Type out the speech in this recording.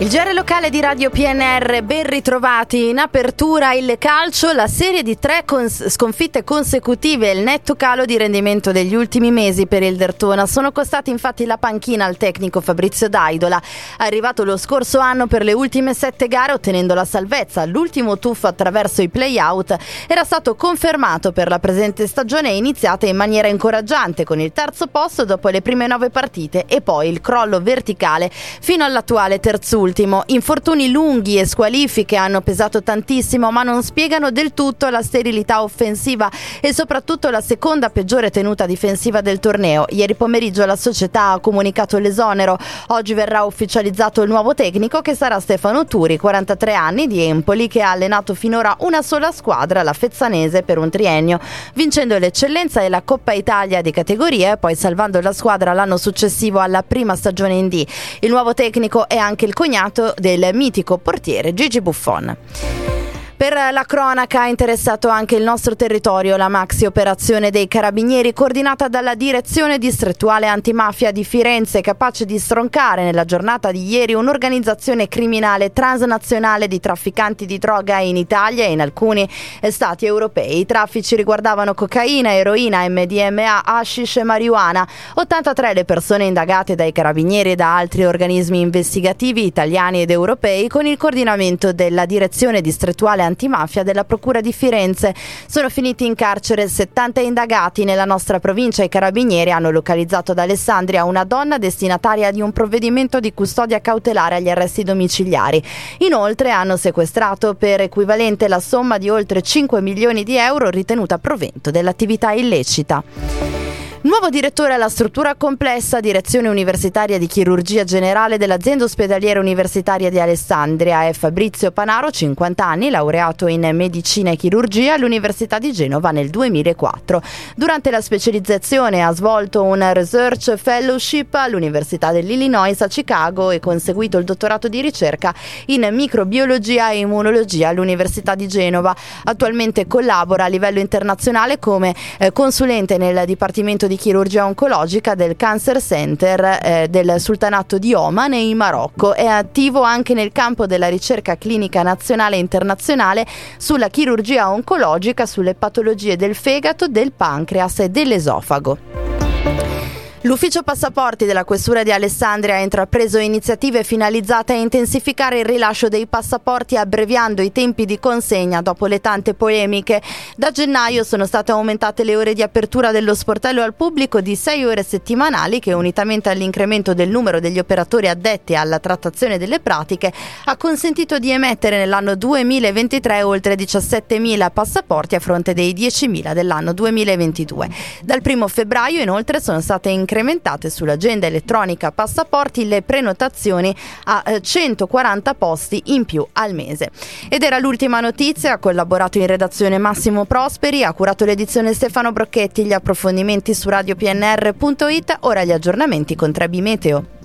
Il GR locale di Radio PNR, ben ritrovati. In apertura il calcio, la serie di tre cons- sconfitte consecutive e il netto calo di rendimento degli ultimi mesi per il Dertona. Sono costati infatti la panchina al tecnico Fabrizio Daidola. Arrivato lo scorso anno per le ultime sette gare ottenendo la salvezza, l'ultimo tuffo attraverso i play-out, era stato confermato per la presente stagione iniziata in maniera incoraggiante con il terzo posto dopo le prime nove partite e poi il crollo verticale fino all'attuale terzultimo ultimo. Infortuni lunghi e squalifiche hanno pesato tantissimo, ma non spiegano del tutto la sterilità offensiva e soprattutto la seconda peggiore tenuta difensiva del torneo. Ieri pomeriggio la società ha comunicato l'esonero. Oggi verrà ufficializzato il nuovo tecnico che sarà Stefano Turi, 43 anni di Empoli, che ha allenato finora una sola squadra, la Fezzanese, per un triennio, vincendo l'eccellenza e la Coppa Italia di categoria e poi salvando la squadra l'anno successivo alla prima stagione in D. Il nuovo tecnico è anche il cognato cognato del mitico portiere Gigi Buffon. Per la cronaca ha interessato anche il nostro territorio la maxi operazione dei carabinieri coordinata dalla direzione distrettuale antimafia di Firenze capace di stroncare nella giornata di ieri un'organizzazione criminale transnazionale di trafficanti di droga in Italia e in alcuni stati europei. I traffici riguardavano cocaina, eroina, MDMA, hashish e marijuana. 83 le persone indagate dai carabinieri e da altri organismi investigativi italiani ed europei con il coordinamento della direzione distrettuale antimafia della Procura di Firenze. Sono finiti in carcere 70 indagati nella nostra provincia. I carabinieri hanno localizzato ad Alessandria una donna destinataria di un provvedimento di custodia cautelare agli arresti domiciliari. Inoltre hanno sequestrato per equivalente la somma di oltre 5 milioni di euro ritenuta provento dell'attività illecita. Nuovo direttore alla struttura complessa, direzione universitaria di chirurgia generale dell'azienda ospedaliera universitaria di Alessandria è Fabrizio Panaro, 50 anni, laureato in medicina e chirurgia all'Università di Genova nel 2004. Durante la specializzazione ha svolto un research fellowship all'Università dell'Illinois a Chicago e conseguito il dottorato di ricerca in microbiologia e immunologia all'Università di Genova. Attualmente collabora a livello internazionale come eh, consulente nel Dipartimento di chirurgia oncologica del Cancer Center eh, del Sultanato di Oman e in Marocco. È attivo anche nel campo della ricerca clinica nazionale e internazionale sulla chirurgia oncologica, sulle patologie del fegato, del pancreas e dell'esofago. L'ufficio passaporti della Questura di Alessandria ha intrapreso iniziative finalizzate a intensificare il rilascio dei passaporti abbreviando i tempi di consegna dopo le tante polemiche. Da gennaio sono state aumentate le ore di apertura dello sportello al pubblico di 6 ore settimanali che unitamente all'incremento del numero degli operatori addetti alla trattazione delle pratiche ha consentito di emettere nell'anno 2023 oltre 17.000 passaporti a fronte dei 10.000 dell'anno 2022. Dal 1 febbraio inoltre sono state incrementate incrementate sull'agenda elettronica passaporti le prenotazioni a 140 eh, posti in più al mese. Ed era l'ultima notizia, ha collaborato in redazione Massimo Prosperi, ha curato l'edizione Stefano Brocchetti, gli approfondimenti su radiopnr.it, ora gli aggiornamenti con Trebi Meteo.